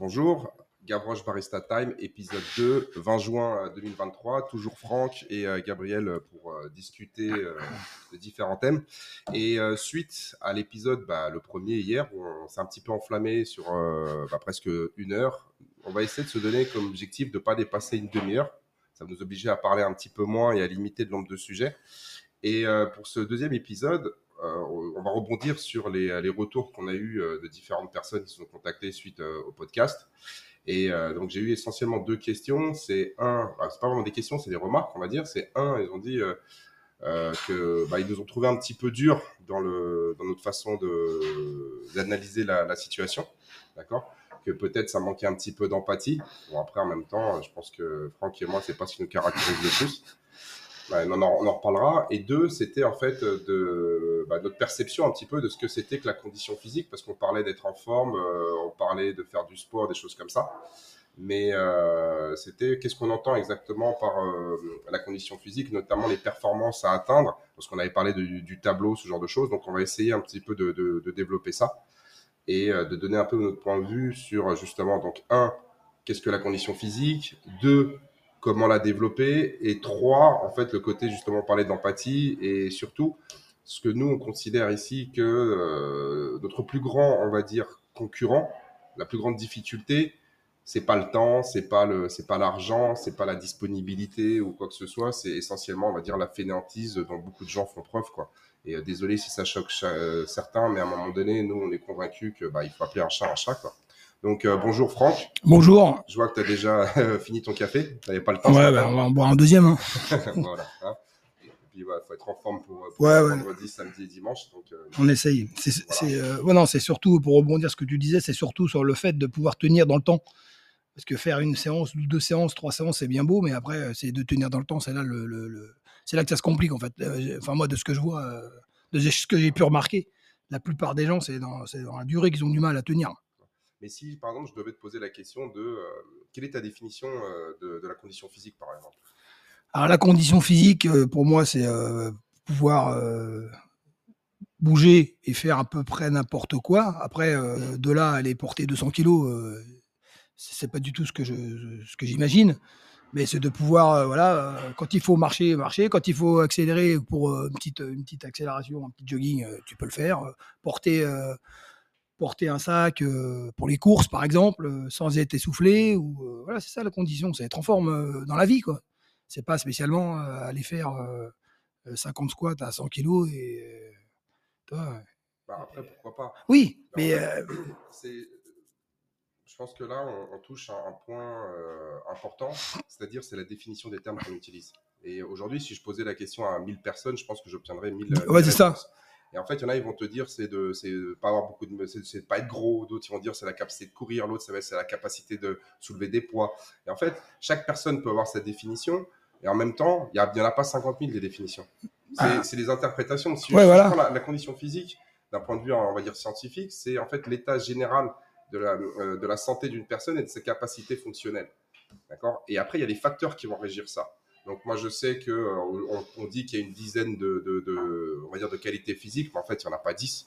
Bonjour, Gavroche Barista Time, épisode 2, 20 juin 2023. Toujours Franck et euh, Gabriel pour euh, discuter euh, de différents thèmes. Et suite à l'épisode, bah, le premier hier, où on s'est un petit peu enflammé sur bah, presque une heure, on va essayer de se donner comme objectif de ne pas dépasser une demi-heure. Ça va nous obliger à parler un petit peu moins et à limiter le nombre de sujets. Et pour ce deuxième épisode, euh, on va rebondir sur les, retours qu'on a eus euh, de différentes personnes qui se sont contactées suite euh, au podcast. Et donc j'ai eu essentiellement deux questions. C'est un, c'est pas vraiment des questions, c'est des remarques, on va dire. C'est un, ils ont dit que bah, nous ont trouvé un petit peu dur dans notre façon de d'analyser la, situation, d'accord? Que peut-être ça manquait un petit peu d'empathie. Bon après en même temps, je pense que Franck et moi c'est pas ce qui nous caractérise le plus on, en, reparlera. Et deux, c'était en fait bah, notre perception un petit peu de ce que c'était que la condition physique, parce qu'on parlait d'être en forme, euh, on parlait de faire du sport, des choses comme ça. Mais euh, c'était qu'est-ce qu'on entend exactement par euh, la condition physique, notamment les performances à atteindre, parce qu'on avait parlé du tableau, ce genre de choses. Donc on va essayer un petit peu de, de développer ça et de donner un peu notre point de vue sur justement, donc un, qu'est-ce que la condition physique, deux, comment la développer, et trois, en fait, le côté justement parler d'empathie, et surtout, ce que nous, on considère ici que euh, notre plus grand, on va dire, concurrent, la plus grande difficulté, c'est pas le temps, c'est pas le, c'est pas l'argent, c'est pas la disponibilité ou quoi que ce soit, c'est essentiellement, on va dire, la fainéantise dont beaucoup de gens font preuve, quoi. Et euh, désolé si ça choque euh, certains, mais à un moment donné, nous, on est convaincus que bah, il faut appeler un chat un chat, quoi. Donc euh, bonjour Franck. Bonjour. Je vois que tu as déjà euh, fini ton café. Tu n'avais pas le temps. Ouais, bah, on va en boire un deuxième. Hein. voilà. Hein. Et puis il faut être en forme pour, pour ouais, vendredi, samedi et dimanche. Donc, euh, on essaye. C'est non, c'est surtout pour rebondir ce que tu disais, c'est surtout sur le fait de pouvoir tenir dans le temps. Parce que faire une séance, deux séances, trois séances, c'est bien beau, mais après, c'est de tenir dans le temps. C'est là le, c'est là que ça se complique en fait. Enfin moi, de ce que je vois, de ce que j'ai pu remarquer, la plupart des gens, c'est dans, dans la durée qu'ils ont du mal à tenir. Mais si, par exemple, je devais te poser la question de euh, quelle est ta définition euh, de, la condition physique, par exemple? Alors, la condition physique, euh, pour moi, c'est pouvoir bouger et faire à peu près n'importe quoi. Après, de là, aller porter 200 kilos, c'est pas du tout ce que j'imagine. Mais c'est de pouvoir, voilà, quand il faut marcher, marcher. Quand il faut accélérer pour une petite, une petite accélération, un petit jogging, tu peux le faire. porter porter un sac pour les courses, par exemple, sans être essoufflé. Ou, voilà, c'est ça la condition, c'est être en forme dans la vie. quoi. C'est pas spécialement aller faire 50 squats à 100 kilos et. Toi, bah, après, pourquoi pas Oui, mais. je pense que là, on, touche un, un point important, c'est-à-dire c'est la définition des termes qu'on utilise. Et aujourd'hui, si je posais la question à 1000 personnes, je pense que j'obtiendrais 1000. Ouais, c'est ça. Et en fait, il y en a, ils vont te dire, c'est de, c'est pas avoir beaucoup de, c'est pas être gros. D'autres, ils vont dire, c'est la capacité de courir. L'autre, c'est la capacité de soulever des poids. Et en fait, chaque personne peut avoir sa définition. Et en même temps, il n'y en a pas 50 000 des définitions. C'est ah. des interprétations. Si ouais, voilà. la, condition physique, d'un point de vue, on va dire, scientifique, c'est en fait l'état général de la, euh, de la santé d'une personne et de ses capacités fonctionnelles. D'accord? Et après, il y a des facteurs qui vont régir ça. Donc moi je sais que euh, on, dit qu'il y a une dizaine de, on va dire de qualités physiques, mais en fait il n'y en a pas dix.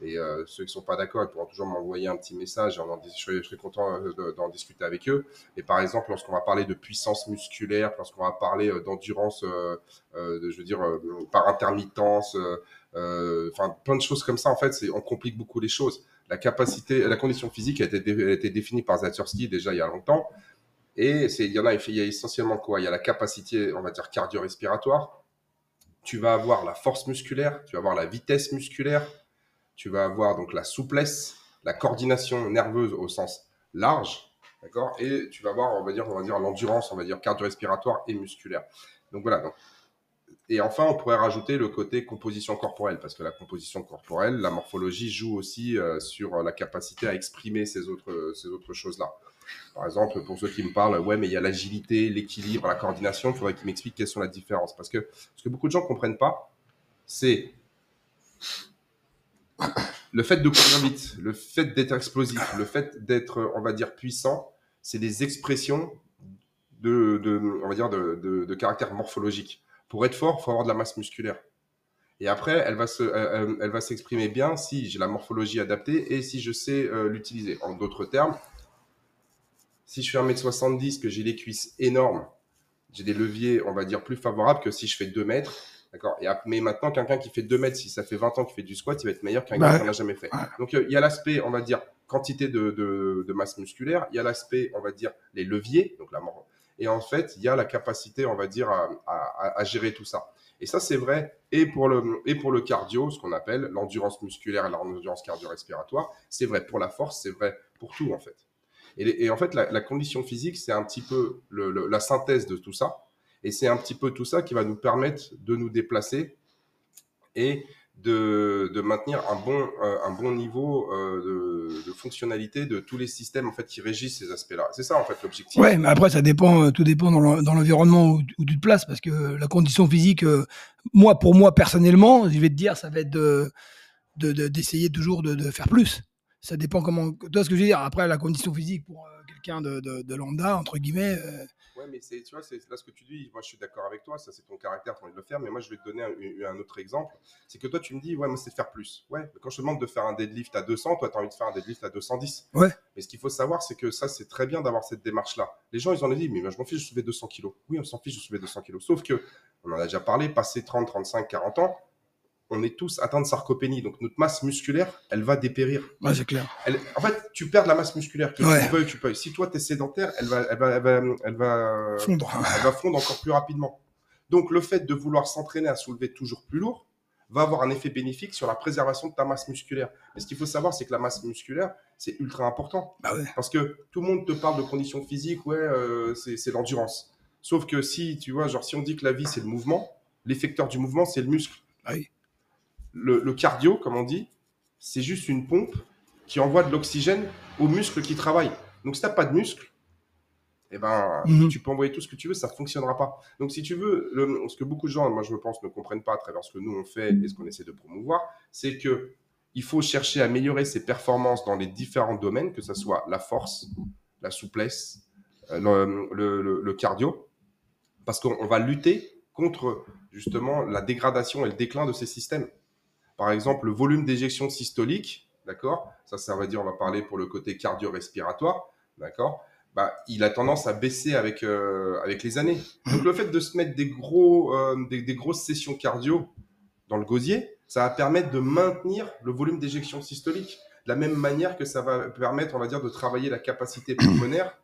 Et euh, ceux qui sont pas d'accord, ils pourront toujours m'envoyer un petit message. je, serai, content euh, d'en discuter avec eux. Et par exemple, lorsqu'on va parler de puissance musculaire, lorsqu'on va parler d'endurance, je veux dire, par intermittence, enfin plein de choses comme ça, en fait, on complique beaucoup les choses. La capacité, la condition physique a été, définie par Zatursky déjà il y a longtemps. Et il y en a, il y a essentiellement quoi? Il y a la capacité, on va dire, cardio-respiratoire. Tu vas avoir la force musculaire, tu vas avoir la vitesse musculaire, tu vas avoir donc la souplesse, la coordination nerveuse au sens large, d'accord? Et tu vas avoir, on va dire, on va dire l'endurance, on va dire cardio-respiratoire et musculaire. Donc voilà. Et enfin, on pourrait rajouter le côté composition corporelle, parce que la composition corporelle, la morphologie joue aussi euh, sur la capacité à exprimer ces autres, choses-là. Par exemple, pour ceux qui me parlent, ouais, mais il y a l'agilité, l'équilibre, la coordination, il faudrait qu'ils m'expliquent quelles sont les différences. Parce que ce que beaucoup de gens ne comprennent pas, c'est le fait de courir vite, le fait d'être explosif, le fait d'être, on va dire, puissant, c'est des expressions de, on va dire, de, de, caractère morphologique. Pour être fort, il faut avoir de la masse musculaire. Et après, elle va, se, elle, va s'exprimer bien si j'ai la morphologie adaptée et si je sais euh, l'utiliser. En d'autres termes, Si je fais 1m70, que j'ai les cuisses énormes, j'ai des leviers, on va dire, plus favorables que si je fais 2 mètres. D'accord? Mais maintenant, quelqu'un qui fait 2 mètres, si ça fait 20 ans qu'il fait du squat, il va être meilleur qu'un gars qui n'en a jamais fait. Donc, euh, il y a l'aspect, on va dire, quantité de, de, masse musculaire. Il y a l'aspect, on va dire, les leviers, donc la mort. Et en fait, il y a la capacité, on va dire, à, gérer tout ça. Et ça, c'est vrai et pour le, et pour le cardio, ce qu'on appelle l'endurance musculaire et l'endurance cardio-respiratoire. C'est vrai pour la force, c'est vrai pour tout, en fait. Et, en fait, la, condition physique, c'est un petit peu la synthèse de tout ça. Et c'est un petit peu tout ça qui va nous permettre de nous déplacer et de, de maintenir un bon, euh, un bon niveau euh, de, fonctionnalité de tous les systèmes en fait qui régissent ces aspects-là. C'est ça en fait l'objectif. Ouais, mais après ça dépend, euh, tout dépend dans l'environnement où, où, tu te places parce que la condition physique, moi pour moi personnellement, je vais te dire, ça va être de d'essayer toujours de, de, faire plus. Ça dépend comment. Toi, ce que je veux dire. Après, la condition physique pour quelqu'un de, de, lambda entre guillemets mais c'est, tu vois, c'est là ce que tu dis. Moi, je suis d'accord avec toi. Ça, c'est ton caractère, ton envie de le faire. Mais moi, je vais te donner un, autre exemple. C'est que toi, tu me dis, ouais, moi, c'est de faire plus. Ouais, mais quand je te demande de faire un deadlift à 200, toi, tu as envie de faire un deadlift à 210. Ouais. Mais ce qu'il faut savoir, c'est que ça, c'est très bien d'avoir cette démarche-là. Les gens, ils en ont dit, mais moi, je m'en fiche, je soulevais 200 kilos. Oui, on s'en fiche, je soulevais 200 kilos. Sauf que, on en a déjà parlé, passé 30, 35, 40 ans, on est tous atteints de sarcopénie. Donc notre masse musculaire, elle va dépérir. Ouais, c'est clair. en fait, tu perds de la masse musculaire. Que tu veuilles, tu peux. Si toi, tu es sédentaire, elle va, elle, va, elle, va, fondre. elle va fondre encore plus rapidement. Donc le fait de vouloir s'entraîner à soulever toujours plus lourd va avoir un effet bénéfique sur la préservation de ta masse musculaire. Mais ce qu'il faut savoir, c'est que la masse musculaire, c'est ultra important. Bah ouais. Parce que tout le monde te parle de conditions physiques, ouais, euh, c'est l'endurance. Sauf que si, tu vois, genre si on dit que la vie, c'est le mouvement, l'effecteur du mouvement, c'est le muscle. Bah oui le, cardio, comme on dit, c'est juste une pompe qui envoie de l'oxygène aux muscles qui travaillent. Donc, si tu n'as pas de muscles, eh ben, mhm. tu peux envoyer tout ce que tu veux, ça ne fonctionnera pas. Donc, si tu veux, ce que beaucoup de gens, moi je pense, ne comprennent pas à travers ce que nous on fait et ce qu'on essaie de promouvoir, c'est que il faut chercher à améliorer ses performances dans les différents domaines, que ce soit la force, la souplesse, euh, le cardio, parce qu'on va lutter contre justement la dégradation et le déclin de ces systèmes. Par exemple, le volume d'éjection systolique, d'accord Ça, ça va dire, on va parler pour le côté cardio-respiratoire, d'accord bah, il a tendance à baisser avec, euh, avec les années. Donc, le fait de se mettre euh, des, grosses sessions cardio dans le gosier, ça va permettre de maintenir le volume d'éjection systolique. De la même manière que ça va permettre, on va dire, de travailler la capacité pulmonaire,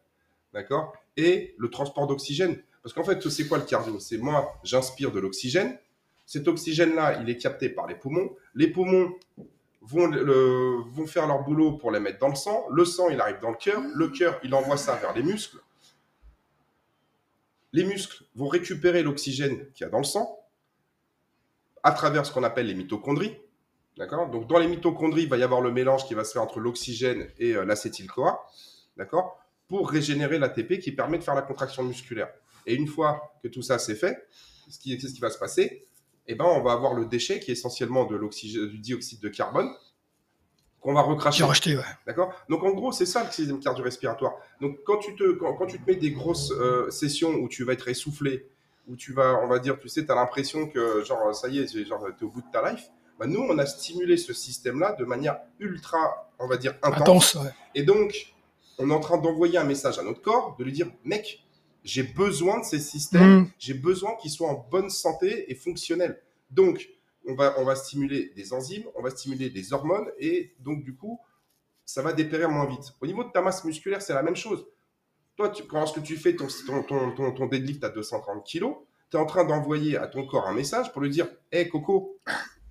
d'accord Et le transport d'oxygène. Parce qu'en fait, c'est quoi le cardio? C'est moi, j'inspire de l'oxygène, cet oxygène-là, il est capté par les poumons. Les poumons vont, faire leur boulot pour les mettre dans le sang. Le sang, il arrive dans le cœur. Le cœur, il envoie ça vers les muscles. Les muscles vont récupérer l'oxygène qu'il y a dans le sang à travers ce qu'on appelle les mitochondries. Dans les mitochondries, il va y avoir le mélange qui va se faire entre l'oxygène et euh, l'acétyl-CoA. Pour régénérer l'ATP qui permet de faire la contraction musculaire. Et une fois que tout ça c'est fait, ce qui va se passer eh ben, on va avoir le déchet qui est essentiellement de du dioxyde de carbone qu'on va recracher. D'accord? Donc en gros, c'est ça le système cardio-respiratoire. Donc quand tu, te, quand, tu te mets des grosses euh, sessions où tu vas être essoufflé, où tu vas, on va dire, tu sais, tu as l'impression que genre ça y est, genre tu es au bout de ta life, bah, nous, on a stimulé ce système-là de manière ultra, on va dire, intense. Et donc, on est en train d'envoyer un message à notre corps, de lui dire, mec, j'ai besoin de ces systèmes, mm. j'ai besoin qu'ils soient en bonne santé et fonctionnels. Donc, on va, on va stimuler des enzymes, on va stimuler des hormones, et donc, du coup, ça va dépérir moins vite. Au niveau de ta masse musculaire, c'est la même chose. Toi, tu, quand tu fais ton, ton, ton, deadlift à 230 kg, tu es en train d'envoyer à ton corps un message pour lui dire Hé, Coco,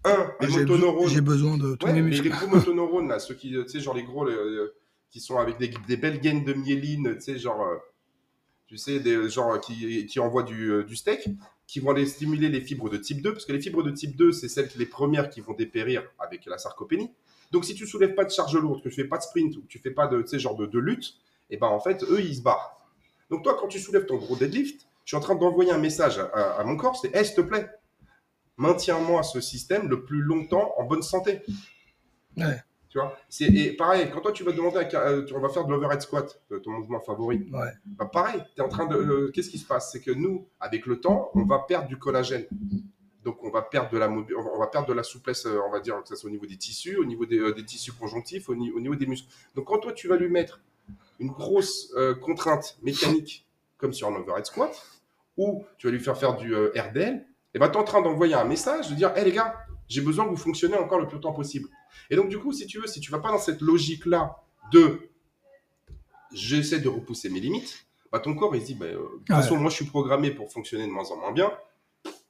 un, les motoneurones. J'ai besoin de tous mes muscles. Les gros motoneurones, là, ceux qui, tu sais, genre les gros, qui sont avec des, des, belles gaines de myéline, tu sais, genre. Tu sais, des gens qui, envoient du, euh, du, steak, qui vont aller stimuler les fibres de type 2, parce que les fibres de type 2, c'est celles les premières qui vont dépérir avec la sarcopénie. Donc, si tu soulèves pas de charge lourde, que tu fais pas de sprint ou que tu fais pas de, genre de, de lutte, et eh ben en fait, eux, ils se barrent. Donc, toi, quand tu soulèves ton gros deadlift, je suis en train d'envoyer un message à, mon corps, c'est, hey, s'il te plaît, maintiens-moi ce système le plus longtemps en bonne santé. Ouais. Tu vois Et pareil, quand toi tu vas demander, à, euh, on va faire de l'overhead squat, euh, ton mouvement favori. Ouais. Bah pareil, tu es en train de. Euh, qu'est-ce qui se passe? C'est que nous, avec le temps, on va perdre du collagène. Donc on va perdre de la on va perdre de la souplesse, on va dire que ce soit au niveau des tissus, au niveau des, tissus conjonctifs, au, niveau des muscles. Donc quand toi tu vas lui mettre une grosse euh, contrainte mécanique, comme sur un overhead squat, ou tu vas lui faire faire du euh, RDL, et ben tu es en train d'envoyer un message de dire Hé les gars, j'ai besoin que vous fonctionnez encore le plus longtemps possible. Et donc, du coup, si tu veux, si tu vas pas dans cette logique-là de j'essaie de repousser mes limites, bah, ton corps, il se dit bah, euh, de toute façon, moi, je suis programmé pour fonctionner de moins en moins bien,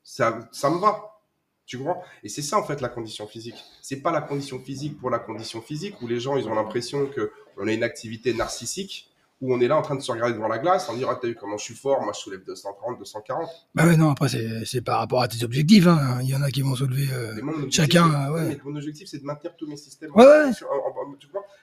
ça, ça me va. Tu comprends? Et c'est ça, en fait, la condition physique. C'est pas la condition physique pour la condition physique où les gens, ils ont l'impression qu'on a une activité narcissique où on est là en train de se regarder devant la glace, en disant, ah, t'as vu comment je suis fort, moi je soulève 230, 240. Bah ouais, non, après, c'est par rapport à tes objectifs. Hein. Il y en a qui vont soulever euh, chacun. Ouais. Mais mon objectif, c'est de maintenir tous mes systèmes. Ouais, ouais.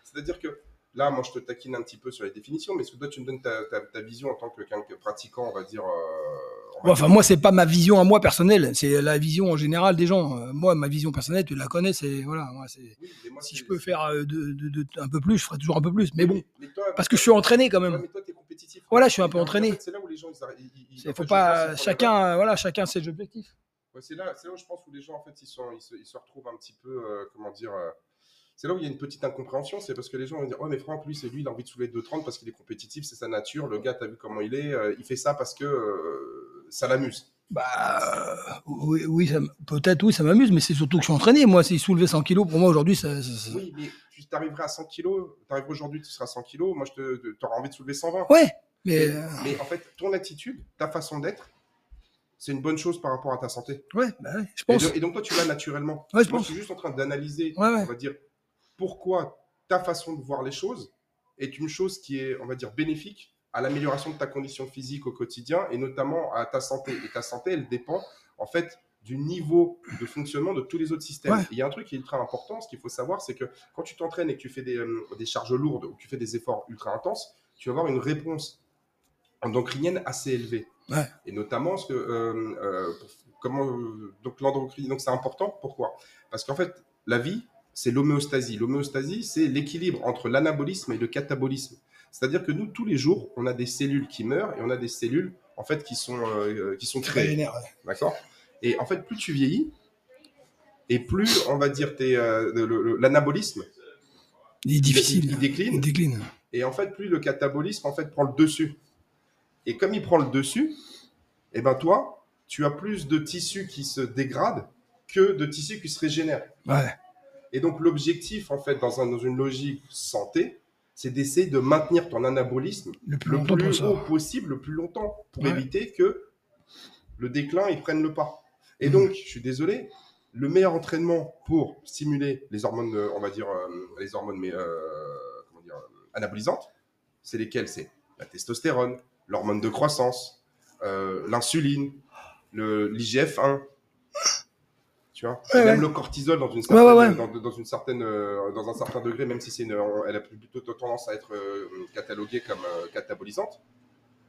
C'est-à-dire que là, moi, je te taquine un petit peu sur les définitions, mais est-ce que toi, tu me donnes ta, ta, vision en tant que, que pratiquant, on va dire. Euh, enfin, moi, c'est pas ma vision à moi personnelle, c'est la vision en général des gens. Euh, moi, ma vision personnelle, tu la connais, c'est voilà. Moi, si je peux faire euh, de, de, un peu plus, je ferai toujours un peu plus. Mais bon, parce que je suis entraîné quand même. mais toi, es compétitif. Voilà, je suis un peu entraîné. c'est là où les gens, ils, faut pas chacun, voilà, chacun ses objectifs. c'est là, où je pense où les gens en fait, ils, sont, ils, se, ils se retrouvent un petit peu, comment dire c'est là où il y a une petite incompréhension, c'est parce que les gens vont dire Oh, mais Franck, lui, c'est lui, il a envie de soulever 2,30 parce qu'il est compétitif, c'est sa nature. Le gars, t'as vu comment il est, euh, il fait ça parce que euh, ça l'amuse. Bah oui, oui peut-être, oui, ça m'amuse, mais c'est surtout que je suis entraîné. Moi, s'il soulevait 100 kilos, pour moi aujourd'hui, ça, Oui, mais tu arriveras à 100 kilos, tu arrives aujourd'hui, tu seras 100 kilos. Moi, je te, auras envie de soulever 120. Ouais, mais... mais. en fait, ton attitude, ta façon d'être, c'est une bonne chose par rapport à ta santé. Ouais, bah je pense. Et, donc, toi, tu l'as naturellement. Ouais, je pense. Je suis juste en train d'analyser, on va dire, pourquoi ta façon de voir les choses est une chose qui est, on va dire, bénéfique à l'amélioration de ta condition physique au quotidien et notamment à ta santé. Et ta santé, elle dépend en fait du niveau de fonctionnement de tous les autres systèmes. Il y a un truc qui est ultra important, ce qu'il faut savoir, c'est que quand tu t'entraînes et que tu fais des, euh, charges lourdes ou que tu fais des efforts ultra intenses, tu vas avoir une réponse endocrinienne assez élevée. Et notamment, ce que, euh, euh, comment, donc l'endocrine, donc c'est important. Pourquoi? Parce qu'en fait, la vie, c'est l'homéostasie. L'homéostasie, c'est l'équilibre entre l'anabolisme et le catabolisme. C'est-à-dire que nous, tous les jours, on a des cellules qui meurent et on a des cellules, en fait, qui sont, euh, qui sont créées. D'accord? Et en fait, plus tu vieillis, et plus, on va dire, euh, l'anabolisme, il, difficile, il, décline. décline. Et en fait, plus le catabolisme, en fait, prend le dessus. Et comme il prend le dessus, eh ben toi, tu as plus de tissus qui se dégradent que de tissus qui se régénèrent. Ouais. Et donc, l'objectif, en fait, dans, dans une logique santé, c'est d'essayer de maintenir ton anabolisme le plus, longtemps haut possible, le plus longtemps, pour éviter que le déclin il prenne le pas. Et mmh. donc, je suis désolé, le meilleur entraînement pour stimuler les hormones, euh, on va dire, euh, les hormones mais, euh, comment dire, anabolisantes, c'est lesquelles? C'est la testostérone, l'hormone de croissance, l'insuline, l'IGF-1, tu vois. Même le cortisol dans une certaine, dans, une certaine euh, dans un certain degré même si c'est une, elle a plutôt tendance à être euh, cataloguée comme euh, catabolisante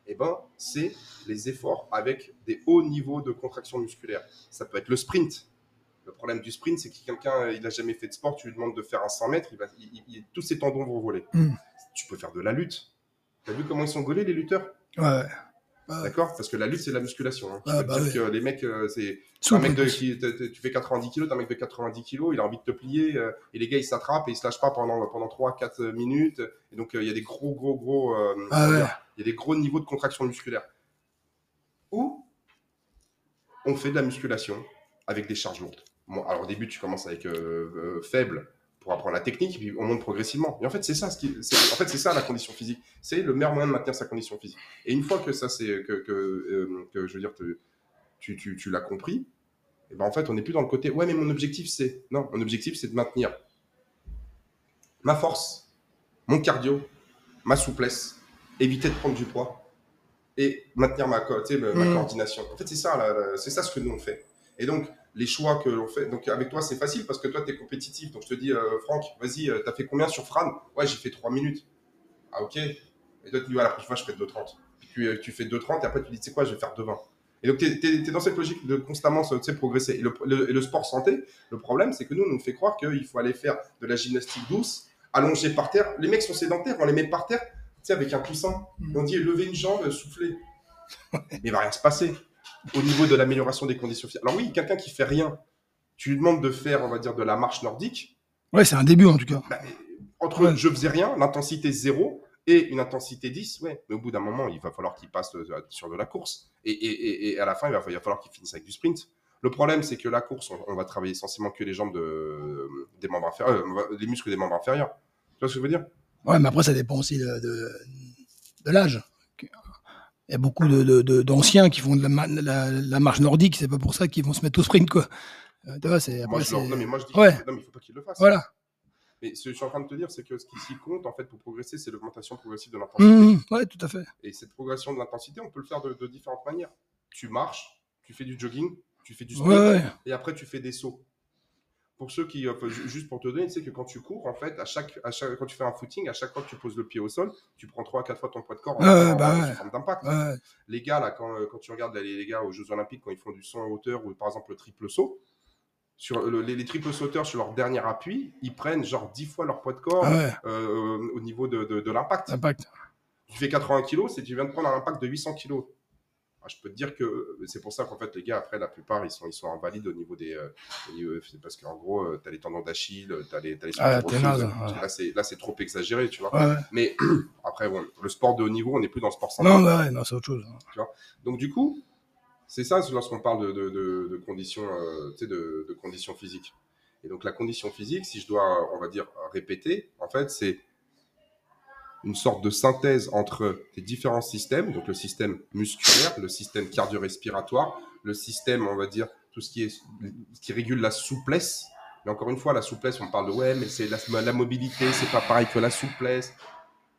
eh ben c'est les efforts avec des hauts niveaux de contraction musculaire. Ça peut être le sprint. Le problème du sprint c'est que quelqu'un il n'a jamais fait de sport tu lui demandes de faire un 100 mètres il va, tous ses tendons vont voler. Mm. tu peux faire de la lutte. Tu as vu comment ils sont gaulés les lutteurs? Ouais D'accord? Parce que la lutte, c'est la musculation. Hein. Peux bah dire que les mecs, euh, c'est. Un mec de, qui, tu fais 90 kilos, t'as un mec de 90 kilos, il a envie de te plier, euh, et les gars, ils s'attrapent et ils se lâchent pas pendant, pendant 3-4 minutes. Et donc, euh, il y a des gros, gros, gros. Ah il y a des gros niveaux de contraction musculaire. Ou on fait de la musculation avec des charges lourdes. Bon, alors au début, tu commences avec faible, pour apprendre la technique, et puis on monte progressivement. Et en fait, c'est ça, ce qui, en fait, c'est ça la condition physique. C'est le meilleur moyen de maintenir sa condition physique. Et une fois que ça, c'est que, que, euh, que, je veux dire, tu, tu, tu l'as compris, et ben en fait, on n'est plus dans le côté. Ouais, mais mon objectif, c'est non, mon objectif, c'est de maintenir ma force, mon cardio, ma souplesse, éviter de prendre du poids et maintenir ma, ma mmh. coordination. En fait, c'est ça, c'est ça ce que nous on fait. Et donc, les choix que l'on fait. Donc avec toi, c'est facile parce que toi, tu es compétitif. Donc je te dis, euh, Franck, vas-y, euh, tu as fait combien sur Fran? Ouais, j'ai fait 3 minutes. Ah ok. Et toi, tu dis, voilà, la prochaine fois, je fais 2,30. Puis tu, euh, tu fais 2,30 et après, tu dis, tu sais quoi, je vais faire 2,20. Et donc, tu es, dans cette logique de constamment progresser. Et le, sport santé, le problème, c'est que nous, on nous fait croire qu'il faut aller faire de la gymnastique douce, allongé par terre. Les mecs sont sédentaires, on les met par terre, tu sais, avec un coussin. Mmh. on dit, lever une jambe, souffler. Mais il va rien se passer au niveau de l'amélioration des conditions physiques. Alors oui, quelqu'un qui fait rien, tu lui demandes de faire, on va dire, de la marche nordique. Ouais, c'est un début en tout cas. Bah, entre je faisais rien, l'intensité zéro, et une intensité 10, ouais. Mais au bout d'un moment, il va falloir qu'il passe euh, sur de la course. Et, et, et, à la fin, il va, il va falloir qu'il finisse avec du sprint. Le problème, c'est que la course, on, on va travailler essentiellement que les jambes de, des membres inférieurs, euh, les muscles des membres inférieurs. Tu vois ce que je veux dire? Ouais, mais après, ça dépend aussi de, de, de l'âge. Il y a beaucoup d'anciens de, de, d'anciens qui font de la, la, la marche nordique, c'est pas pour ça qu'ils vont se mettre au sprint, quoi. Euh, tu vois, c'est. moi, je Non, mais moi, je dis Ouais. non, mais il faut pas qu'ils le fassent. Voilà. Mais ce que je suis en train de te dire, c'est que ce qui, ce qui compte, en fait, pour progresser, c'est l'augmentation progressive de l'intensité. Mmh, ouais, tout à fait. Et cette progression de l'intensité, on peut le faire de, de différentes manières. Tu marches, tu fais du jogging, tu fais du sprint, Ouais, ouais. et après tu fais des sauts. Pour ceux qui, euh, ju- juste pour te donner, tu sais que quand tu cours, en fait, à chaque, à chaque, quand tu fais un footing, à chaque fois que tu poses le pied au sol, tu prends 3 à 4 fois ton poids de corps en, bah en- ouais. sous forme d'impact. Ouais, Les gars, là, quand, euh, quand tu regardes les, les gars aux Jeux Olympiques, quand ils font du saut en hauteur ou par exemple le triple saut, sur le- les, les triples sauteurs sur leur dernier appui, ils prennent genre 10 fois leur poids de corps Ah ouais, euh, au niveau de, de- de l'impact. impact. Tu fais 80 kg, c'est tu viens de prendre un impact de 800 kg. Je peux te dire que c'est pour ça qu'en fait, les gars, après, la plupart, ils sont, ils sont invalides au niveau des. euh, parce qu'en gros, tu as les tendons d'Achille, tu as les, t'as les Ah, naze, ouais. Là, c'est- trop exagéré, tu vois. Ouais. Mais après, bon, le sport de haut niveau, on n'est plus dans le sport sans Non, ouais, ouais, non, c'est autre chose. donc du coup, c'est ça c'est lorsqu'on parle de, de- de- de conditions, euh, tu de conditions physiques. Et donc la condition physique, si je dois, on va dire, répéter, en fait, c'est une sorte de synthèse entre les différents systèmes, donc le système musculaire, le système cardio-respiratoire, le système, on va dire, tout ce qui est, qui régule la souplesse. Mais encore une fois, la souplesse, on parle de ouais, mais c'est la, la mobilité, c'est pas pareil que la souplesse.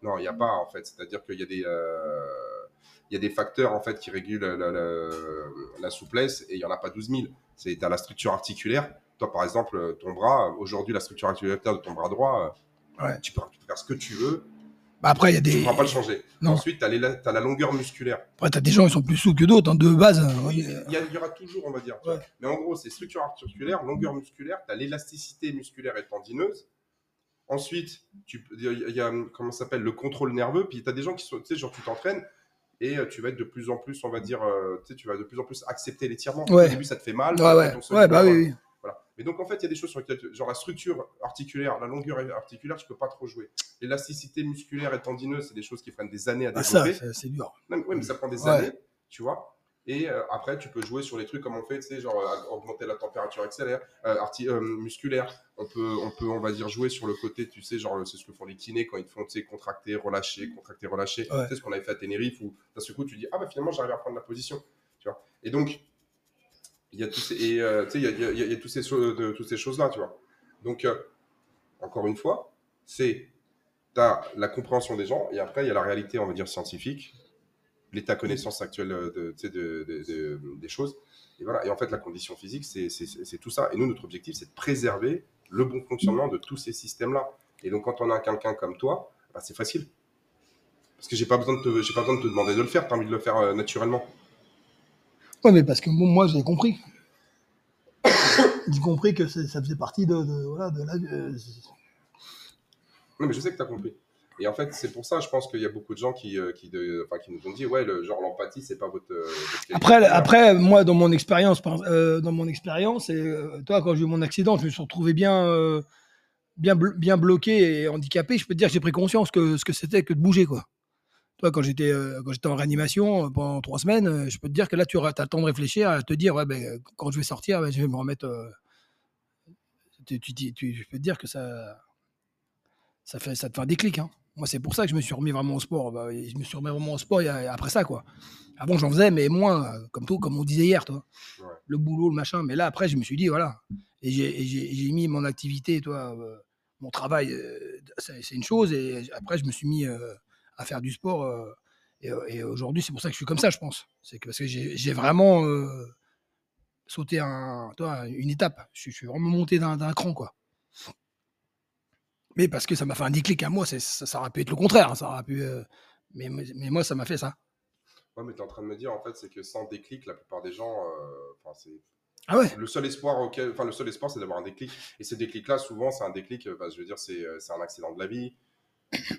Non, il n'y a pas en fait. C'est-à-dire qu'il y a des, euh, il y a des facteurs en fait qui régulent la, la- la- la souplesse et il y en a pas 12 000. C'est à la structure articulaire. Toi, par exemple, ton bras, aujourd'hui, la structure articulaire de ton bras droit, Ouais. tu, peux, tu peux faire ce que tu veux, Bah, après, il y a tu ne des. pourras pas le changer. Non. Ensuite, tu as, la longueur musculaire. Après, t'as des gens qui sont plus souples que d'autres, hein, de base. hein. Il y, a- il y aura toujours, on va dire. tu. Ouais. Mais en gros, c'est structure articulaire, longueur musculaire, tu as l'élasticité musculaire et tendineuse. Ensuite, tu- il y a, comment s'appelle, le contrôle nerveux. Puis tu as des gens qui sont, tu sais, genre tu t'entraînes et euh, tu vas être de plus en plus, on va dire, euh, tu sais, tu vas de plus en plus accepter l'étirement. Ouais. Au début, ça te fait mal. Ouais, ouais. Ouais, bah oui, oui. Mais donc, en fait, il y a des choses sur lesquelles, genre la structure articulaire, la longueur articulaire, tu peux pas trop jouer. L'élasticité musculaire et tendineuse, c'est des choses qui prennent des années à Ah, ça, développer. c'est c'est dur. Non, mais, ouais, mais ça prend des Ouais. années, tu vois. Et euh, après, tu peux jouer sur les trucs comme on fait, tu sais, genre euh, augmenter la température accélère, euh, arti- euh, musculaire. On peut, on peut, on va dire, jouer sur le côté, tu sais, genre, c'est ce que font les kinés quand ils te font, tu sais, contracter, relâcher, contracter, relâcher. Ouais. Tu sais, ce qu'on avait fait à Tenerife où, d'un seul coup, tu dis, ah bah finalement, j'arrive à prendre la position, tu vois. Et donc, il y a tous et, euh, il il y a- tous ces, choses- de- toutes ces choses-là, tu vois. Donc, euh, encore une fois, c'est, tu as la compréhension des gens, et après, il y a la réalité, on va dire, scientifique, l'état connaissance actuel euh, de, de- de- de- des choses. Et voilà. Et en fait, la condition physique, c'est tout ça. Et nous, notre objectif, c'est de préserver le bon fonctionnement de tous ces systèmes-là. Et donc, quand on a quelqu'un comme toi, bah, c'est facile. Parce que j'ai pas besoin de j'ai pas besoin de te demander de le faire. Tu as envie de le faire euh, naturellement. Ouais, mais parce que bon, moi, j'ai compris. j'ai compris que ça faisait partie de, de- voilà, de la. euh, Non, mais je sais que tu as compris. Et en fait, c'est pour ça, je pense qu'il y a beaucoup de gens qui, euh, qui, de- enfin, qui nous ont dit, ouais, le genre l'empathie, c'est pas votre. euh, votre Après, après, moi, dans mon expérience, euh, dans mon expérience, et toi, quand j'ai eu mon accident, je me suis retrouvé bien, euh, bien, bien bloqué et handicapé. Je peux te dire, que j'ai pris conscience que ce que c'était que de bouger, quoi. Toi, quand j'étais, euh, quand j'étais en réanimation euh, pendant trois semaines, euh, je peux te dire que là, tu as le temps de réfléchir, à te dire, ouais, ben, quand je vais sortir, ben, je vais me remettre. tu, tu- tu- tu- je peux te dire que ça, ça fait, ça te fait un déclic. Hein. Moi, c'est pour ça que je me suis remis vraiment au sport. Bah, je me suis remis vraiment au sport a- après ça, quoi. Avant, j'en faisais, mais moins, comme tout, comme on disait hier, toi. Ouais. Le boulot, le machin. Mais là, après, je me suis dit, voilà. Et j'ai- mis mon activité, toi, mon travail, c'est une chose. Et après, je me suis mis à faire du sport. euh, et et aujourd'hui, c'est pour ça que je suis comme ça, je pense. C'est que parce que j'ai vraiment euh, sauté un, toi, une étape. Je, suis- je suis vraiment monté d'un cran, quoi. Mais parce que ça m'a fait un déclic à moi, ça, ça aurait pu être le contraire. hein, ça aurait pu, euh, mais, mais moi, ça m'a fait ça. Ouais, mais tu es en train de me dire, en fait, c'est que sans déclic, la plupart des gens, c'est Ah ouais le seul espoir auquel, enfin, le seul espoir, c'est d'avoir un déclic. Et ces déclics-là, souvent, c'est un déclic, bah, je veux dire, c'est c'est un accident de la vie.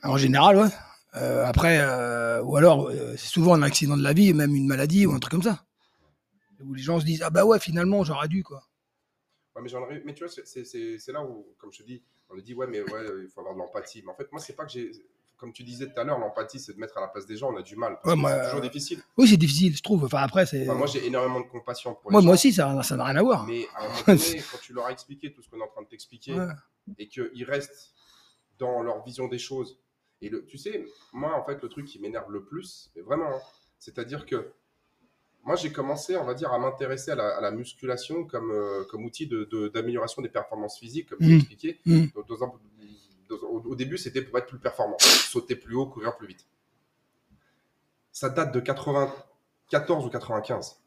En général, ouais. Euh, après, euh, ou alors, euh, c'est souvent un accident de la vie, même une maladie ou un truc comme ça. Où les gens se disent, ah bah ouais, finalement, j'aurais dû, quoi. Ouais, mais, aurais- mais tu vois, c'est- là où, comme je te dis, on me dit, ouais, mais ouais, il faut avoir de l'empathie. Mais en fait, moi, c'est pas que j'ai. comme tu disais tout à l'heure, l'empathie, c'est de mettre à la place des gens. On a du mal. Ouais, c'est toujours difficile. Oui, c'est difficile, je trouve. Enfin, après, c'est. Enfin, moi, j'ai énormément de compassion pour les moi, gens. moi aussi, ça ça n'a rien à voir. Mais à un moment donné, quand tu leur as expliqué tout ce qu'on est en train de t'expliquer Ouais. et qu'ils restent dans leur vision des choses. Et le, tu sais, moi, en fait, le truc qui m'énerve le plus, mais vraiment, hein, c'est-à-dire que moi, j'ai commencé, on va dire, à m'intéresser à la, à la musculation comme, euh, comme outil de- de- d'amélioration des performances physiques, comme tu Mhm. l'as expliqué. Dans- dans un- dans- au, au début, c'était pour être plus performant, sauter plus haut, courir plus vite. Ça date de 94 ou 95.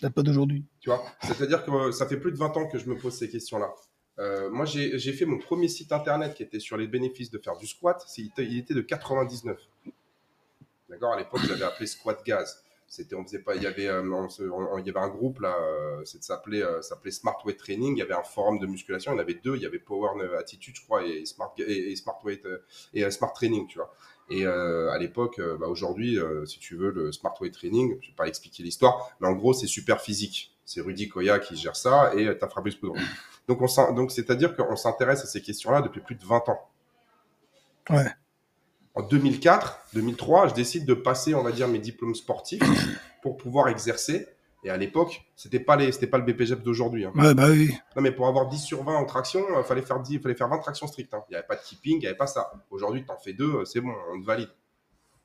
Peut-être pas d'aujourd'hui. Tu vois? C'est-à-dire que euh, ça fait plus de 20 ans que je me pose ces questions-là. Euh, moi, j'ai fait mon premier site internet qui était sur les bénéfices de faire du squat. Il était, de 99. D'accord À l'époque, j'avais appelé Squat Gaz. On faisait pas, il y avait, euh, il y avait un groupe là, ça s'appelait, euh, s'appelait Smart Weight Training. Il y avait un forum de musculation. Il y en avait deux. Il y avait Power Attitude, je crois, et Smart et, Smart Weight et Smart Training, tu vois. Et à l'époque, bah, aujourd'hui, si tu veux, le Smart Weight Training, je vais pas expliquer l'histoire, mais en gros, c'est super physique. C'est Rudy Koya qui gère ça et tu as Fabrice Poudron. Donc, on s'in- donc c'est-à-dire qu'on s'intéresse à ces questions-là depuis plus de 20 ans. Ouais. En 2004, 2003, je décide de passer, on va dire, mes diplômes sportifs pour pouvoir exercer. Et à l'époque, c'était pas les, c'était pas le BPGEP d'aujourd'hui. hein. Ouais, bah oui. Non, mais pour avoir 10 sur 20 en traction, il fallait faire 10, fallait faire 20 tractions strictes. hein. Il n'y avait pas de keeping, il n'y avait pas ça. Aujourd'hui, tu en fais deux, euh, c'est bon, on te valide.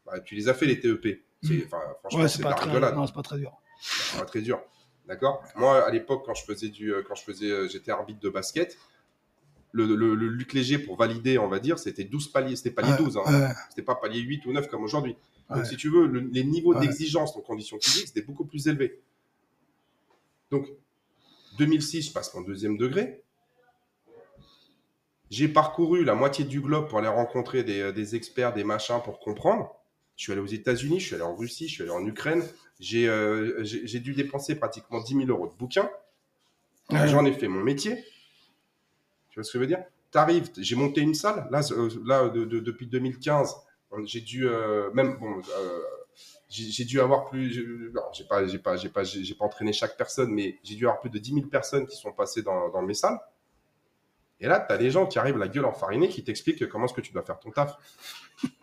Bah, tu les as fait, les TEP. C'est, Mm. enfin, franchement, Ouais, pas très. Non, c'est pas très dur. C'est pas très dur. D'accord? Moi, à l'époque, quand je faisais du, euh, quand je faisais, euh, j'étais arbitre de basket, le, le, le Luc Léger, pour valider, on va dire, c'était 12 paliers. C'était palier Ouais, 12. Hein. ouais, C'était pas palier 8 ou 9 comme aujourd'hui. Donc, Ouais. si tu veux, le- les niveaux Ouais. d'exigence en conditions physiques, c'était beaucoup plus élevé. Donc, 2006, je passe mon deuxième degré. J'ai parcouru la moitié du globe pour aller rencontrer des, des experts, des machins pour comprendre. Je suis allé aux États-Unis, je suis allé en Russie, je suis allé en Ukraine. J'ai euh, j'ai- dû dépenser pratiquement 10 000 euros de bouquins. Ouais. J'en ai fait mon métier. Tu vois ce que je veux dire? T'arrives, j'ai monté une salle. Là, euh, là de- de- depuis 2015, j'ai dû euh, même bon, euh, j'ai dû avoir plus. non, J'ai pas, j'ai pas, j'ai pas, j'ai j'ai pas entraîné chaque personne, mais j'ai dû avoir plus de 10 000 personnes qui sont passées dans, dans mes salles. Et là, tu as des gens qui arrivent la gueule enfarinée qui t'expliquent comment est-ce que tu dois faire ton taf.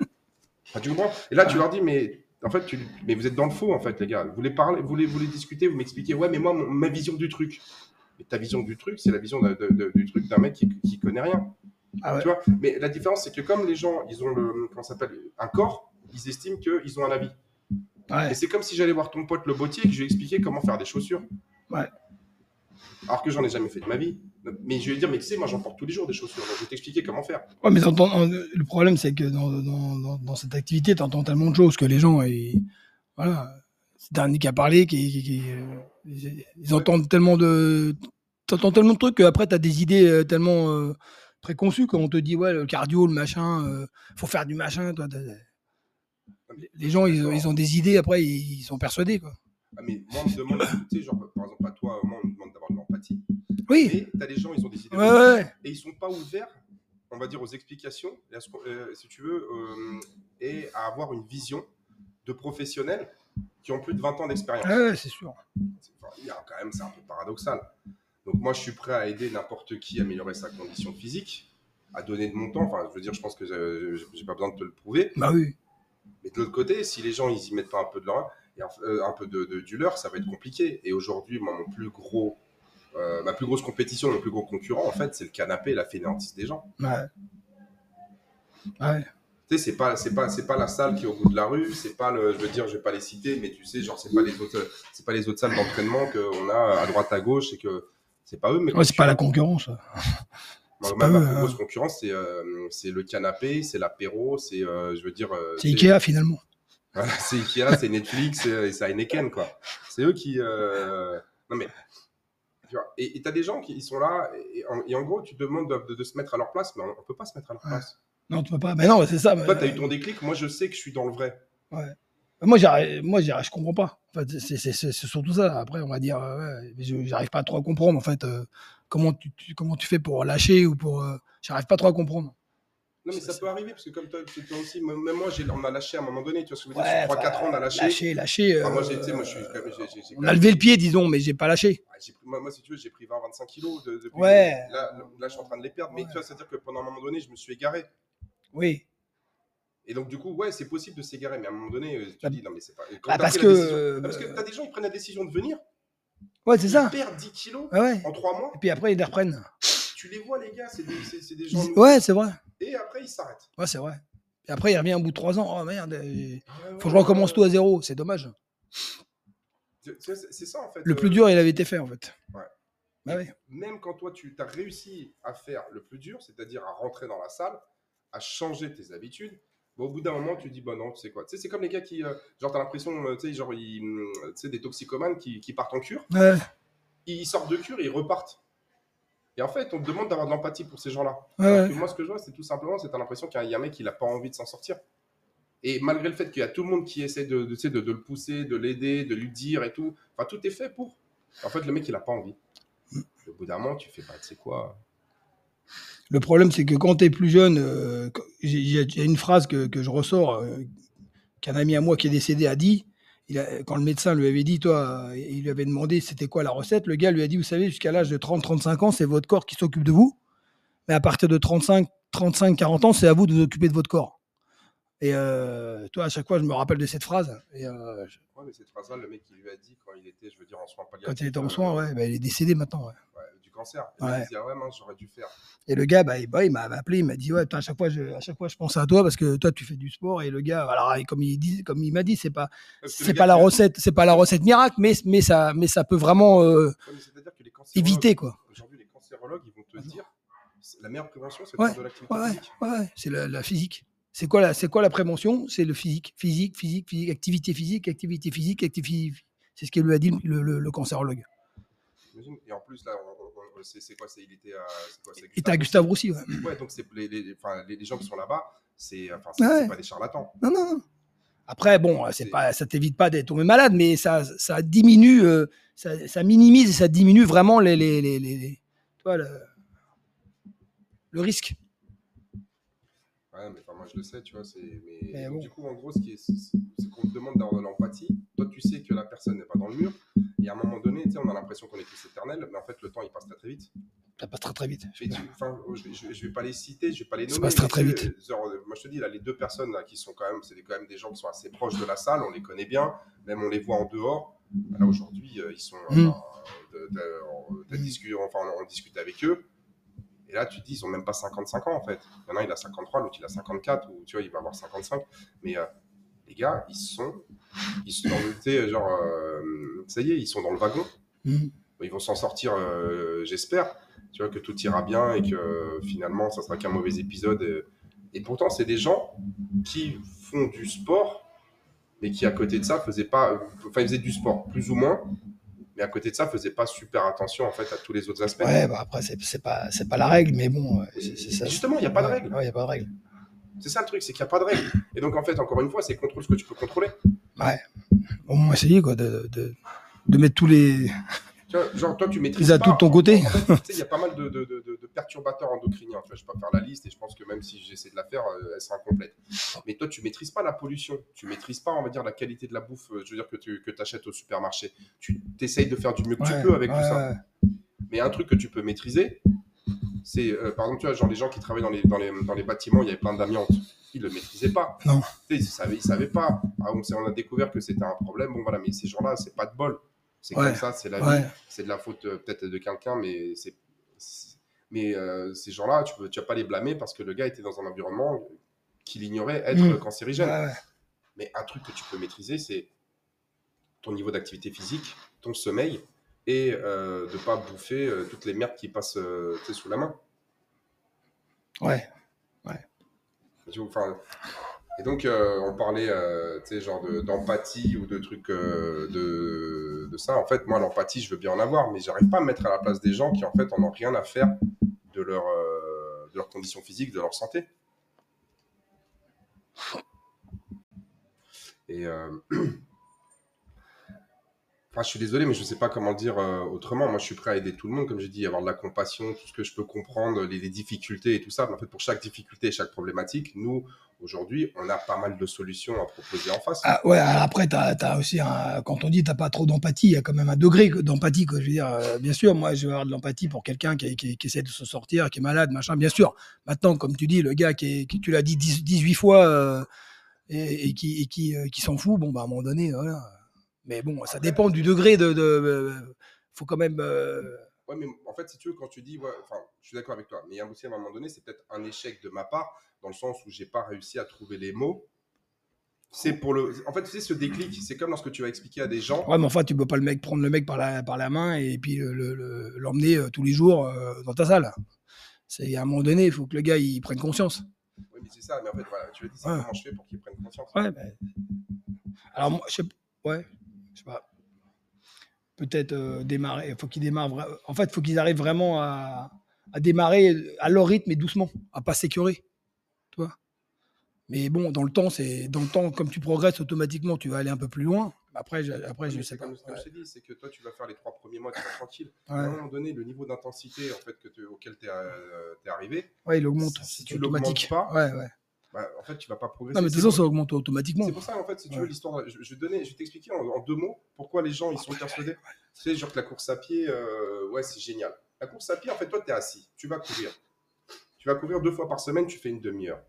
Enfin, tu comprends? Et là, tu leur dis, mais en fait, tu, mais vous êtes dans le faux, en fait, les gars. Vous voulez parler, vous voulez, vous voulez discuter, vous m'expliquez, ouais, mais moi, mon- ma vision du truc. Mais ta vision du truc, c'est la vision de- de- de- du truc d'un mec qui, qui connaît rien. Ah ouais. Tu vois Mais la différence, c'est que comme les gens, ils ont le, comment s'appelle, un corps, ils estiment qu'ils ont un avis. Ouais. Et c'est comme si j'allais voir ton pote le bottier et que je lui expliquais comment faire des chaussures. Ouais. Alors que j'en ai jamais fait de ma vie. Mais je vais dire, mais tu sais, moi j'en porte tous les jours des chaussures, donc je vais t'expliquer comment faire. Ouais, mais en- le problème, c'est que dans, dans, cette activité, tu entends tellement de choses que les gens, ils, voilà, c'est un nick à parler, qui, qui- qui, euh, ils, ils entendent tellement de. T'entends tellement de trucs qu'après, tu as des idées euh, tellement euh, préconçues quand on te dit, ouais, le cardio, le machin, euh, faut faire du machin. Toi, les gens, ils, ont- ils ont des idées, après, ils, ils sont persuadés. Quoi. Ah, mais moi, on me demande, tu sais, genre, par exemple, à toi, moi, on me demande d'avoir de l'empathie. Oui, Mais t'as des gens, ils ont des idées. ouais, ouais, ouais. Et ils sont pas ouverts, on va dire, aux explications, et à ce qu'on- euh, si tu veux, euh, et à avoir une vision de professionnels qui ont plus de 20 ans d'expérience. Ouais, c'est sûr. C'est- enfin, il y a quand même, c'est un peu paradoxal. Donc moi, je suis prêt à aider n'importe qui à améliorer sa condition physique, à donner de mon temps. Enfin, je veux dire, je pense que j'ai j'ai pas besoin de te le prouver. Bah oui. Mais de l'autre côté, si les gens ils y mettent pas un peu de leur, un, euh, un peu de, de- du leur, ça va être compliqué. Et aujourd'hui, moi, mon plus gros, euh, ma plus grosse compétition, mon plus gros concurrent, en fait, c'est le canapé et la fainéantise des gens. Ouais. Ouais. Tu sais, c'est pas, c'est pas, c'est pas la salle qui est au bout de la rue, c'est pas le, je veux dire, je vais pas les citer, mais tu sais, genre, c'est pas les autres, c'est pas les autres salles d'entraînement qu'on a à droite à gauche et que c'est pas eux, mais Ouais, c'est pas la concurrence. Moi, ma, plus hein. grosse concurrence, c'est, euh, c'est le canapé, c'est l'apéro, c'est, euh, je veux dire, C'est Ikea finalement. Voilà, c'est Ikea, c'est Netflix, c'est et c'est Heineken, quoi. C'est eux qui. euh, Non, mais. tu vois, Et tu as des gens qui ils sont là, et, en, et en gros, tu te demandes de, de- de se mettre à leur place, mais on ne peut pas se mettre à leur Ouais. place. Non, tu peux pas. Mais non, c'est ça. Toi, mais- tu as eu ton déclic, moi, je sais que je suis dans le vrai. Moi, j'arrive, moi, j'arrive, je comprends pas. En fait, c'est, surtout ça. Après, on va dire, euh, ouais, j'arrive pas trop à comprendre. En fait, euh, comment tu, tu- comment tu fais pour lâcher ou pour, euh, j'arrive pas trop à comprendre. Non, mais ça peut arriver, parce que comme toi, tu- toi aussi, même moi, on a lâché à un moment donné, tu vois ce que je veux dire Ouais, Sur 3-4 enfin, ans, on a lâché. Enfin, moi, euh, j'ai, tu sais, moi, je suis j'ai- j'ai quand on a levé le pied, disons, mais j'ai pas lâché. Ah, moi, moi, si tu veux, j'ai pris 20-25 kilos de- depuis. Ouais. Là, là, je suis en train de les perdre. Mais tu vois, c'est-à-dire que pendant un moment donné, je me suis égaré. Oui. Et donc, du coup, ouais, c'est possible de s'égarer, mais à un moment donné, euh, tu Bah, dis, non, mais c'est pas. quand bah, parce que, décision- euh, parce que t'as des gens, ils prennent la décision de venir, Ouais, c'est ils ça. perdent 10 kilos ouais. en 3 mois. Et puis après, ils les reprennent. Tu les vois, les gars, c'est des, des gens. Ouais, c'est vrai. Et après, ils s'arrêtent. Ouais, c'est vrai. Et après, il revient au bout de trois ans. Oh merde, euh, Ouais, faut que je recommence ouais. tout à zéro. C'est dommage. C'est- ça, en fait. Le euh, plus dur, il avait été fait, en fait. Ouais. Bah même quand toi tu as réussi à faire le plus dur, c'est-à-dire à rentrer dans la salle, à changer tes habitudes, bah, au bout d'un moment tu dis bah non, tu sais quoi? Tu sais, c'est comme les gars qui, euh, genre, t'as l'impression, euh, tu sais, genre, ils, sais, des toxicomanes qui, qui partent en cure, Ouais, ils sortent de cure et ils repartent. Et en fait, on te demande d'avoir de l'empathie pour ces gens-là. Ouais, moi, ce que je vois, c'est tout simplement, c'est l'impression qu'il y a- un mec qui n'a pas envie de s'en sortir. Et malgré le fait qu'il y a tout le monde qui essaie de, de, de, de le pousser, de l'aider, de lui dire et tout, enfin, tout est fait pour. En fait, le mec, il n'a pas envie. Au bout d'un moment, tu fais pas, tu sais quoi? Le problème, c'est que quand tu es plus jeune, euh, quand- j'ai- il y, a- il y a une phrase que, que je ressors, euh, qu'un ami à moi qui est décédé a dit. Il a- quand le médecin lui avait dit, toi, euh, il lui avait demandé c'était quoi la recette, le gars lui a dit, vous savez, jusqu'à l'âge de 30-35 ans, c'est votre corps qui s'occupe de vous. Mais à partir de 35-40 ans, c'est à vous de vous occuper de votre corps. Et euh, toi, à chaque fois, je me rappelle de cette phrase. Et, euh, je- Ouais, mais cette phrase-là, le mec, il lui a dit quand il était, je veux dire, en soins palliatifs. quand il était en euh, soins, ouais, bah, il est décédé maintenant. ouais. Cancer. Et Ouais. Il dit, ah ouais, mince, j'aurais dû faire. Et le gars, bah, il, bah, il m'a appelé, il m'a dit ouais, putain, à chaque fois, je, à chaque fois, je pense à toi parce que toi, tu fais du sport. Et le gars, alors, comme il dit, comme il m'a dit, c'est pas, c'est pas la recette, c'est pas la recette miracle, mais, mais ça, mais ça peut vraiment euh, Ouais, éviter quoi. Aujourd'hui, les cancérologues, ils vont te dire, la meilleure prévention, c'est de Ouais, de l'activité Ouais, physique. ouais, c'est la, la physique. C'est quoi la, c'est quoi la prévention? C'est le physique, physique, physique, physique, activité physique, activité physique, activité. C'est ce qu'il lui a dit le, le- le cancérologue. Et en plus, là, c'est c'est quoi C'est il était à. Gustave Roussy, ouais. Ouais, donc les, gens qui sont là-bas, c'est enfin, Ouais. pas des charlatans. Non, non, non. Après, bon, c'est C'est- pas, ça t'évite pas d'être tombé malade, mais ça, ça diminue, euh, ça, ça minimise et ça diminue vraiment les, le, le risque. Ouais, mais je le sais, tu vois. c'est- Mais, Mais donc, du coup, en gros, ce qui est, c'est qu'on te demande d'avoir de l'empathie. Toi, tu sais que la personne n'est pas dans le mur. Et à un moment donné, tu sais, on a l'impression qu'on est tous éternels, mais en fait, le temps il passe très très vite. Ça passe très très vite. Tu- enfin, je, je vais- je vais pas les citer, je vais pas les Ça nommer. passe très, très tu genre, euh, moi je te dis, là, les deux personnes là, qui sont quand même, c'est des- quand même des gens qui sont assez proches de la salle, on les connaît bien, même on les voit en dehors. Là aujourd'hui, euh, ils sont, Mm. enfin, de- de- on- de Mm. discu- enfin, on, on discute avec eux. Et là, tu te dis, ils ont même pas 55 ans en fait. Il y en a, il a 53, l'autre il a 54, ou tu vois, il va avoir 55. Mais euh, les gars, ils sont, ils sont dans le, genre, euh, ça y est, ils sont dans le wagon Mhm. ils vont s'en sortir, euh, j'espère. Tu vois, que tout ira bien et que finalement, ça sera qu'un mauvais épisode. Et, et pourtant, c'est des gens qui font du sport, mais qui, à côté de ça, faisaient pas. Enfin, ils faisaient du sport, plus ou moins. Mais à côté de ça, faisaient pas super attention, en fait, à tous les autres aspects. Ouais, bah après, c'est pas, c'est pas la règle, mais bon, c'est c'est ça. Justement, il n'y a pas de Ouais, règle. Ouais, il n'y a pas de règle. C'est ça le truc, c'est qu'il n'y a pas de règle. Et donc, en fait, encore une fois, c'est contrôle ce que tu peux contrôler. Ouais. Au moins essayer, quoi, de, de, de mettre tous les. Genre, toi, tu maîtrises Les atouts de ton côté. En fait, il y a pas mal de- de- de perturbateurs endocriniens. Tu vois, je vais pas faire la liste et je pense que même si j'essaie de la faire, euh, elle sera incomplète. Mais toi, tu maîtrises pas la pollution. Tu maîtrises pas, on va dire, la qualité de la bouffe. euh, Je veux dire que tu que achètes au supermarché. Tu essayes de faire du mieux que tu peux avec ouais, tout ça. ouais. Mais un truc que tu peux maîtriser, c'est, euh, par exemple, tu vois, genre les gens qui travaillent dans les, dans les, dans les bâtiments, il y avait plein d'amiante. Ils le maîtrisaient pas. Non. Ils savaient, ils savaient pas. Ah, on, a découvert que c'était un problème. Bon, voilà, mais ces gens-là, c'est pas de bol. C'est Ouais. comme ça, c'est la vie c'est de la faute euh, peut-être de quelqu'un, mais c'est. Mais euh, ces gens-là, tu ne tu vas pas les blâmer parce que le gars était dans un environnement qu'il ignorait être Mm. cancérigène. Ouais, ouais. Mais un truc que tu peux maîtriser, c'est ton niveau d'activité physique, ton sommeil et euh, de ne pas bouffer euh, toutes les merdes qui passent sous la main. Ouais. Enfin, et donc, euh, on parlait, euh, tu sais, genre de- d'empathie ou de trucs euh, de, ça. En fait, moi, l'empathie, je veux bien en avoir, mais j'arrive pas à me mettre à la place des gens qui, en fait, en ont rien à faire de leur, de leur condition physique, de leur santé. Et, Enfin, je suis désolé, mais je ne sais pas comment dire euh, autrement. Moi, je suis prêt à aider tout le monde, comme j'ai dit, avoir de la compassion, tout ce que je peux comprendre, les, difficultés et tout ça. Mais en fait, pour chaque difficulté chaque problématique, nous, aujourd'hui, on a pas mal de solutions à proposer en face. Ah, ouais, après, tu as, aussi, quand on dit tu pas trop d'empathie, il y a quand même un degré d'empathie. Je veux dire, euh, bien sûr, moi, je vais avoir de l'empathie pour quelqu'un qui, qui, essaie de se sortir, qui est malade, machin, bien sûr. Maintenant, comme tu dis, le gars qui, qui tu l'as dit 18 fois euh, et, qui, qui s'en fout, bon, bah, à un moment donné, voilà mais bon, ça dépend du degré de. de, faut quand même. Euh, ouais, mais en fait, si tu veux, quand tu dis, ouais, enfin, je suis d'accord avec toi, mais il y a aussi à un moment donné, c'est peut-être un échec de ma part, dans le sens où j'ai pas réussi à trouver les mots. C'est pour le. En fait, tu sais, ce déclic, c'est comme lorsque tu vas expliquer à des gens. Ouais, mais enfin, tu peux pas le mec prendre le mec par la, par la main et puis l'emmener le, euh, tous les jours euh, dans ta salle. C'est à un moment donné, il faut que le gars il prenne conscience. Oui, mais c'est ça. Mais en fait, voilà, tu veux dire, comment je fais pour qu'il prenne conscience? Ouais, ben... Alors, moi, je sais. Ouais je sais pas, peut-être euh, démarrer. Faut qu'ils démarrent. En fait, il faut qu'ils arrivent vraiment à, démarrer à leur rythme et doucement, à pas s'écœurer. Tu Mais bon, dans le temps, c'est dans le temps, comme tu progresses automatiquement, tu vas aller un peu plus loin. Après, je, après, je sais comme, pas. Comme je dit, c'est que toi, tu vas faire les trois premiers mois, tu vas tranquille. À un moment donné, le niveau d'intensité en fait que auquel tu es, euh, arrivé, ouais, il augmente. Si, tu l'augmentes pas, ouais, ouais bah, en fait, tu vas pas progresser. Non, mais de toute façon, ça augmente automatiquement. C'est pour ça, en fait, si tu veux, l'histoire. Je, je, vais je vais t'expliquer en, deux mots pourquoi les gens ils sont persuadés. Tu sais, genre que la course à pied, euh, ouais, c'est génial. La course à pied, en fait, toi, tu es assis, tu vas courir. Tu vas courir deux fois par semaine, tu fais une demi-heure.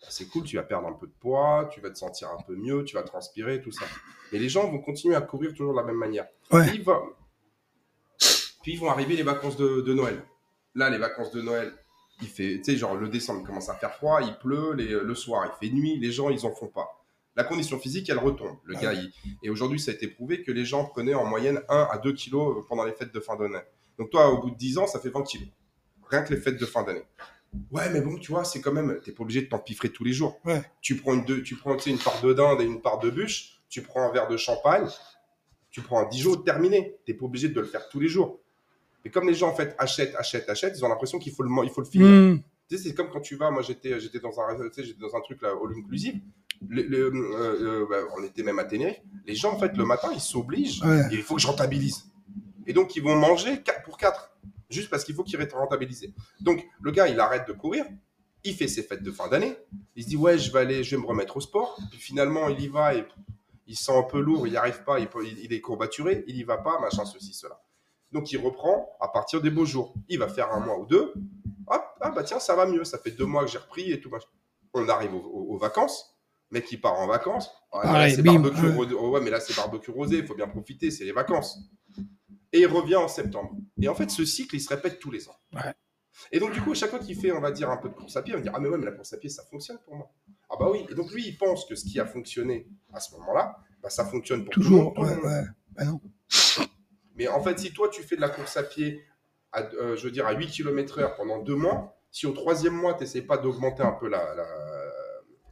Bah, c'est cool, tu vas perdre un peu de poids, tu vas te sentir un peu mieux, tu vas transpirer, tout ça. Mais les gens vont continuer à courir toujours de la même manière. Puis, va... Puis, ils vont arriver les vacances de, de Noël. Là, les vacances de Noël, il fait, tu sais, genre le décembre commence à faire froid, il pleut, le soir il fait nuit, les gens ils en font pas. La condition physique, elle retombe. Le gars, et aujourd'hui, ça a été prouvé que les gens prenaient en moyenne 1 à 2 kilos pendant les fêtes de fin d'année. Donc toi, au bout de 10 ans, ça fait 20 kilos. Rien que les fêtes de fin d'année. Ouais, mais bon, tu vois, c'est quand même, t'es pas obligé de t'empiffrer tous les jours. Tu prends une, deux, tu prends, une part de dinde et une part de bûche, tu prends un verre de champagne, tu prends un Dijon terminé. T'es pas obligé de le faire tous les jours. Mais comme les gens en fait achètent, achètent, achètent, ils ont l'impression qu'il faut le, il faut le finir. Hmm. Tu sais, c'est comme quand tu vas, moi j'étais, j'étais dans un, j'étais dans un truc là, all inclusive. Le, euh, euh, bah, on était même à Tenerife. Les gens en fait le matin ils s'obligent. Il faut que je rentabilise. Et donc ils vont manger 4 pour 4 juste parce qu'il faut qu'ils rentabiliser. Donc le gars il arrête de courir, il fait ses fêtes de fin d'année, il se dit ouais je vais aller, je vais me remettre au sport. Puis finalement il y va et il sent un peu lourd, il n'y arrive pas, il, il, est courbaturé, il y va pas, machin ceci cela. Donc il reprend à partir des beaux jours. Il va faire un mois ou deux. Hop, ah bah tiens, ça va mieux. Ça fait deux mois que j'ai repris et tout. On arrive aux, vacances. Mec qui part en vacances. c'est barbecue ouais. mais là c'est barbecue rosé. Il faut bien profiter. C'est les vacances. Et il revient en septembre. Et en fait, ce cycle, il se répète tous les ans. Et donc, du coup, à chaque fois qu'il fait, on va dire, un peu de course à pied, il va dire Ah, mais ouais, mais la course à pied, ça fonctionne pour moi. Ah, bah oui. Et donc, lui, il pense que ce qui a fonctionné à ce moment-là, bah, ça fonctionne pour Toujours. Tout le monde. Ouais, bah non. Mais en fait, si toi, tu fais de la course à pied, à, euh, je veux dire, à 8 km/h pendant deux mois, si au troisième mois, tu n'essayes pas d'augmenter un peu la,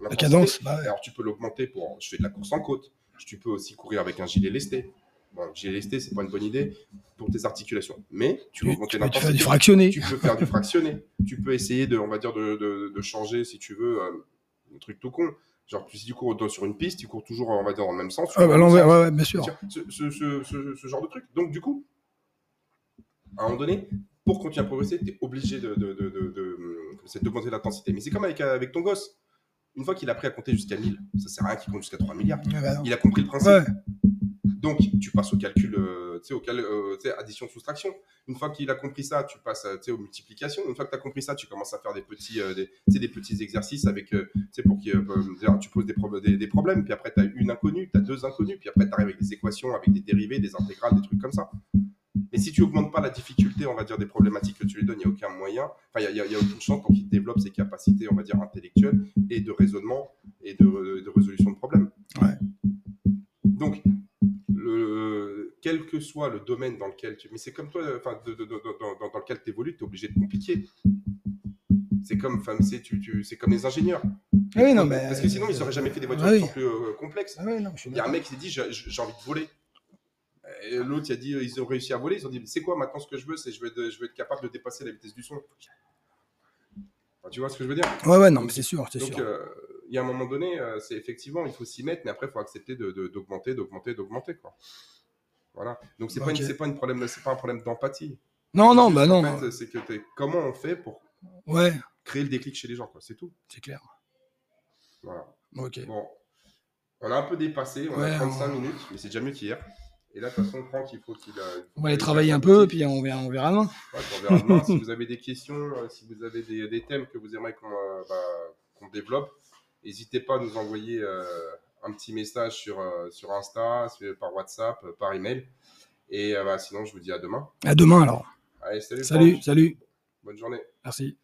la, cadence, bah alors tu peux l'augmenter pour. Je fais de la course en côte. Tu peux aussi courir avec un gilet lesté. Bon, gilet lesté, c'est pas une bonne idée pour tes articulations. Mais tu peux augmenter Tu peux du fractionné. Tu peux faire du fractionné. tu peux essayer de, on va dire, de, de, changer, si tu veux, euh, un truc tout con. Genre, si tu cours sur une piste, tu cours toujours, on va dire, dans le même sens. Ah, bah, l'envers, ouais, bien sûr. Ce, ce, ce, ce, genre de truc. Donc, du coup, à un moment donné, pour continuer à progresser, tu es obligé de, de, de, de, d'augmenter l'intensité. Mais c'est comme avec, avec ton gosse. Une fois qu'il a appris à compter jusqu'à 1000, ça sert à rien qu'il compte jusqu'à 3 milliards. Bah il a compris le principe. Donc, tu passes au calcul, euh, tu sais, au cal, euh, addition-soustraction. Une fois qu'il a compris ça, tu passes aux multiplications. Une fois que tu as compris ça, tu commences à faire des petits, euh, des, des, petits exercices avec, pour qui, tu poses des, des, problèmes. Puis après, tu as une inconnue, tu as deux inconnues. Puis après, tu arrives avec des équations, avec des dérivés, des intégrales, des trucs comme ça. Mais si tu augmentes pas la difficulté, on va dire, des problématiques que tu lui donnes, il n'y a aucun moyen, enfin, il n'y a, a, aucune chance pour qu'il développe ses capacités, on va dire, intellectuelles et de raisonnement et de, de résolution de problèmes. Ouais. Donc, quel que soit le domaine dans lequel tu. Mais c'est comme toi, enfin, dans, lequel tu évolues, tu es obligé de compliquer. C'est comme, c'est, tu, c'est comme les ingénieurs. Ah oui, non, mais... Parce que sinon, ils n'auraient jamais fait des voitures ah plus euh, complexes. Ah oui, il y a un mec qui s'est dit j'ai, envie de voler. l'autre, il a dit ils ont réussi à voler. Ils ont dit c'est quoi maintenant ce que je veux C'est je veux, je veux être capable de dépasser la vitesse du son. tu vois ce que je veux dire? Ouais, ouais, non, mais c'est sûr. C'est Donc, euh, il y a un moment donné, euh, c'est effectivement, il faut s'y mettre, mais après, il faut accepter d'augmenter, d'augmenter, d'augmenter. Quoi. Voilà. Donc c'est pas, une- pas, une problème, c'est pas un problème d'empathie. Non, non, bah non. En fait, c'est que comment on fait pour Ouais, créer le déclic chez les gens, quoi. C'est tout. c'est clair. Voilà. Ok. Bon, on a un peu dépassé, on Ouais, a 35 on- minutes, mais c'est déjà mieux qu'hier. Et là, de toute façon, Franck, il faut qu'il. euh, il faut On va aller qu'il travailler un peu, puis on verra, on verra demain. Ouais, puis on verra demain. si vous avez des questions, euh, si vous avez des, des thèmes que vous aimeriez qu'on euh, bah, qu'on développe, n'hésitez pas à nous envoyer euh, un petit message sur, euh, sur Insta, par WhatsApp, euh, par email. Et euh, bah, sinon, je vous dis à demain. À demain alors. Allez, salut. Salut, Franck. salut. Bonne journée. Merci.